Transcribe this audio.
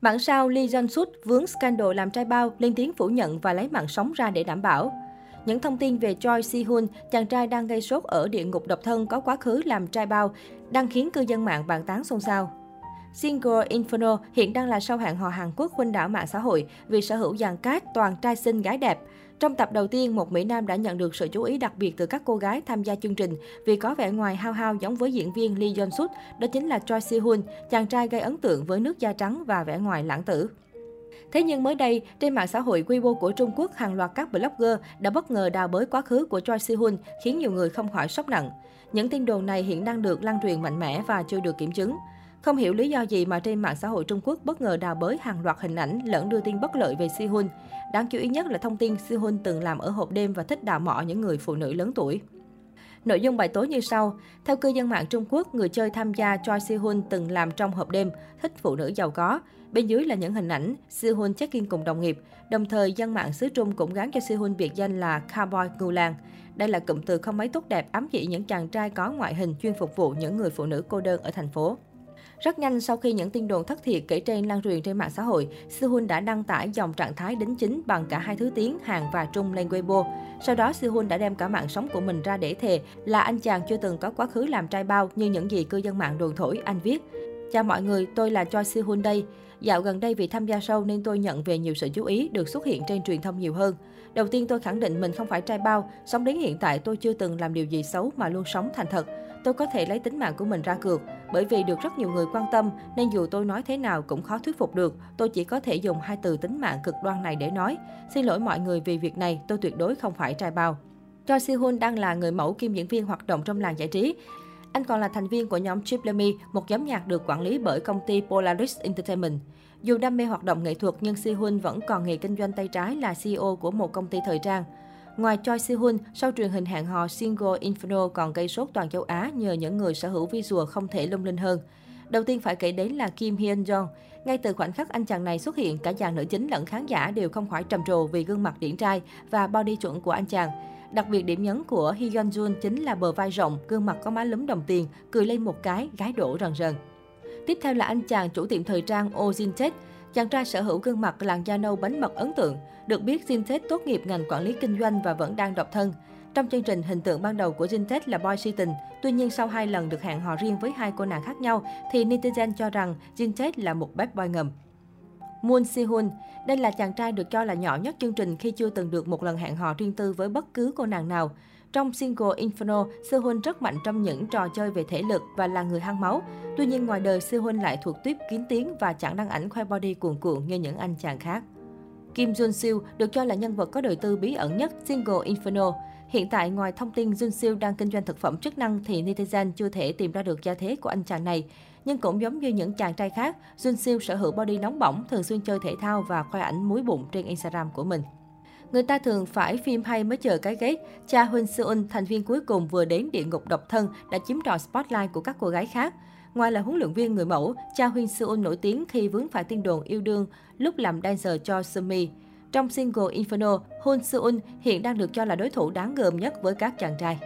Bản sao Lee Jong Suk vướng scandal làm trai bao lên tiếng phủ nhận và lấy mạng sống ra để đảm bảo. Những thông tin về Choi Si Hun, chàng trai đang gây sốt ở địa ngục độc thân có quá khứ làm trai bao, đang khiến cư dân mạng bàn tán xôn xao. Single Inferno hiện đang là sao hạng hò Hàn Quốc khuynh đảo mạng xã hội vì sở hữu dàn cát toàn trai xinh gái đẹp. Trong tập đầu tiên, một Mỹ Nam đã nhận được sự chú ý đặc biệt từ các cô gái tham gia chương trình vì có vẻ ngoài hao hao giống với diễn viên Lee Jong Suk, đó chính là Choi Si Hun, chàng trai gây ấn tượng với nước da trắng và vẻ ngoài lãng tử. Thế nhưng mới đây, trên mạng xã hội Weibo của Trung Quốc, hàng loạt các blogger đã bất ngờ đào bới quá khứ của Choi Si Hun, khiến nhiều người không khỏi sốc nặng. Những tin đồn này hiện đang được lan truyền mạnh mẽ và chưa được kiểm chứng. Không hiểu lý do gì mà trên mạng xã hội Trung Quốc bất ngờ đào bới hàng loạt hình ảnh lẫn đưa tin bất lợi về Sihun. Đáng chú ý nhất là thông tin Sihun từng làm ở hộp đêm và thích đào mỏ những người phụ nữ lớn tuổi. Nội dung bài tối như sau. Theo cư dân mạng Trung Quốc, người chơi tham gia Choi Si Hun từng làm trong hộp đêm, thích phụ nữ giàu có. Bên dưới là những hình ảnh Si Hun check-in cùng đồng nghiệp. Đồng thời, dân mạng xứ Trung cũng gắn cho Si Hun biệt danh là Cowboy Ngưu Đây là cụm từ không mấy tốt đẹp ám chỉ những chàng trai có ngoại hình chuyên phục vụ những người phụ nữ cô đơn ở thành phố. Rất nhanh sau khi những tin đồn thất thiệt kể trên lan truyền trên mạng xã hội, Sehun đã đăng tải dòng trạng thái đính chính bằng cả hai thứ tiếng Hàn và Trung lên Weibo. Sau đó, Sehun đã đem cả mạng sống của mình ra để thề là anh chàng chưa từng có quá khứ làm trai bao như những gì cư dân mạng đồn thổi, anh viết. Chào mọi người, tôi là Choi Sehun đây. Dạo gần đây vì tham gia sâu nên tôi nhận về nhiều sự chú ý, được xuất hiện trên truyền thông nhiều hơn. Đầu tiên tôi khẳng định mình không phải trai bao, sống đến hiện tại tôi chưa từng làm điều gì xấu mà luôn sống thành thật. Tôi có thể lấy tính mạng của mình ra cược, bởi vì được rất nhiều người quan tâm nên dù tôi nói thế nào cũng khó thuyết phục được. Tôi chỉ có thể dùng hai từ tính mạng cực đoan này để nói. Xin lỗi mọi người vì việc này, tôi tuyệt đối không phải trai bao. Choi Si Hun đang là người mẫu kim diễn viên hoạt động trong làng giải trí. Anh còn là thành viên của nhóm Triplemy, một nhóm nhạc được quản lý bởi công ty Polaris Entertainment. Dù đam mê hoạt động nghệ thuật nhưng Si Hun vẫn còn nghề kinh doanh tay trái là CEO của một công ty thời trang. Ngoài Choi Si Hun, sau truyền hình hẹn hò Single Inferno còn gây sốt toàn châu Á nhờ những người sở hữu visual không thể lung linh hơn. Đầu tiên phải kể đến là Kim Hyun Jong. Ngay từ khoảnh khắc anh chàng này xuất hiện, cả dàn nữ chính lẫn khán giả đều không khỏi trầm trồ vì gương mặt điển trai và body chuẩn của anh chàng. Đặc biệt điểm nhấn của Hyun Jun chính là bờ vai rộng, gương mặt có má lúm đồng tiền, cười lên một cái, gái đổ rần rần. Tiếp theo là anh chàng chủ tiệm thời trang Oh Jin Tae. Chàng trai sở hữu gương mặt làn da nâu bánh mật ấn tượng. Được biết, Jin Tae tốt nghiệp ngành quản lý kinh doanh và vẫn đang độc thân. Trong chương trình, hình tượng ban đầu của Jin Tae là boy si tình. Tuy nhiên, sau hai lần được hẹn hò riêng với hai cô nàng khác nhau, thì netizen cho rằng Jin Tae là một bad boy ngầm. Moon Si-hun, đây là chàng trai được cho là nhỏ nhất chương trình khi chưa từng được một lần hẹn hò riêng tư với bất cứ cô nàng nào. Trong single Inferno, Sehun rất mạnh trong những trò chơi về thể lực và là người hăng máu. Tuy nhiên ngoài đời, Sehun lại thuộc tuyếp kín tiếng và chẳng đăng ảnh khoe body cuồn cuộn như những anh chàng khác. Kim Jun Siêu được cho là nhân vật có đời tư bí ẩn nhất single Inferno. Hiện tại, ngoài thông tin Jun Siêu đang kinh doanh thực phẩm chức năng thì netizen chưa thể tìm ra được gia thế của anh chàng này. Nhưng cũng giống như những chàng trai khác, Jun Siêu sở hữu body nóng bỏng, thường xuyên chơi thể thao và khoe ảnh muối bụng trên Instagram của mình. Người ta thường phải phim hay mới chờ cái ghét. Cha Hun Seon, thành viên cuối cùng vừa đến địa ngục độc thân, đã chiếm trò spotlight của các cô gái khác. Ngoài là huấn luyện viên người mẫu, Cha Hun Seon nổi tiếng khi vướng phải tin đồn yêu đương lúc làm dancer cho Sumi. Trong single Inferno, Hun Seon hiện đang được cho là đối thủ đáng gờm nhất với các chàng trai.